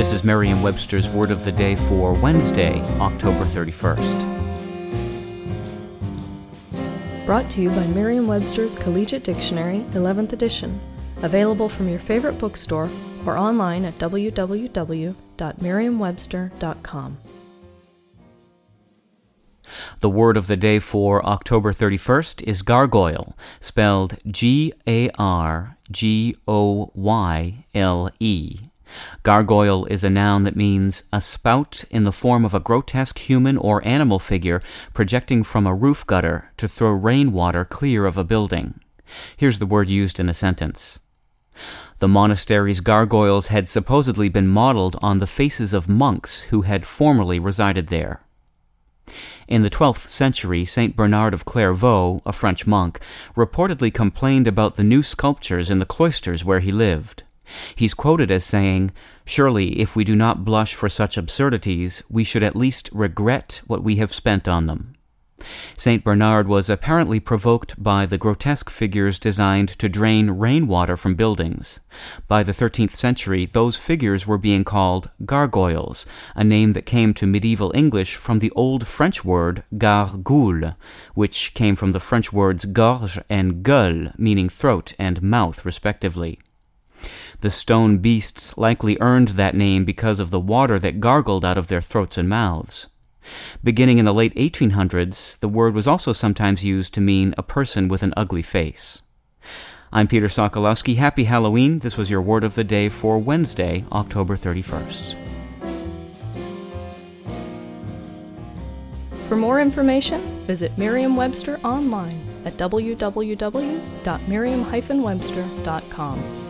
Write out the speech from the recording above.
This is Merriam Webster's Word of the Day for Wednesday, October 31st. Brought to you by Merriam Webster's Collegiate Dictionary, 11th edition. Available from your favorite bookstore or online at www.merriam-webster.com. The word of the day for October 31st is gargoyle, spelled G A R G O Y L E. Gargoyle is a noun that means a spout in the form of a grotesque human or animal figure projecting from a roof gutter to throw rainwater clear of a building. Here's the word used in a sentence. The monastery's gargoyles had supposedly been modeled on the faces of monks who had formerly resided there. In the 12th century, St. Bernard of Clairvaux, a French monk, reportedly complained about the new sculptures in the cloisters where he lived. He's quoted as saying, Surely, if we do not blush for such absurdities, we should at least regret what we have spent on them. St. Bernard was apparently provoked by the grotesque figures designed to drain rainwater from buildings. By the 13th century, those figures were being called gargoyles, a name that came to medieval English from the old French word gargoule, which came from the French words gorge and gueule, meaning throat and mouth, respectively. The stone beasts likely earned that name because of the water that gargled out of their throats and mouths. Beginning in the late 1800s, the word was also sometimes used to mean a person with an ugly face. I'm Peter Sokolowski. Happy Halloween. This was your word of the day for Wednesday, October 31st. For more information, visit Merriam Webster online at www.merriam-webster.com.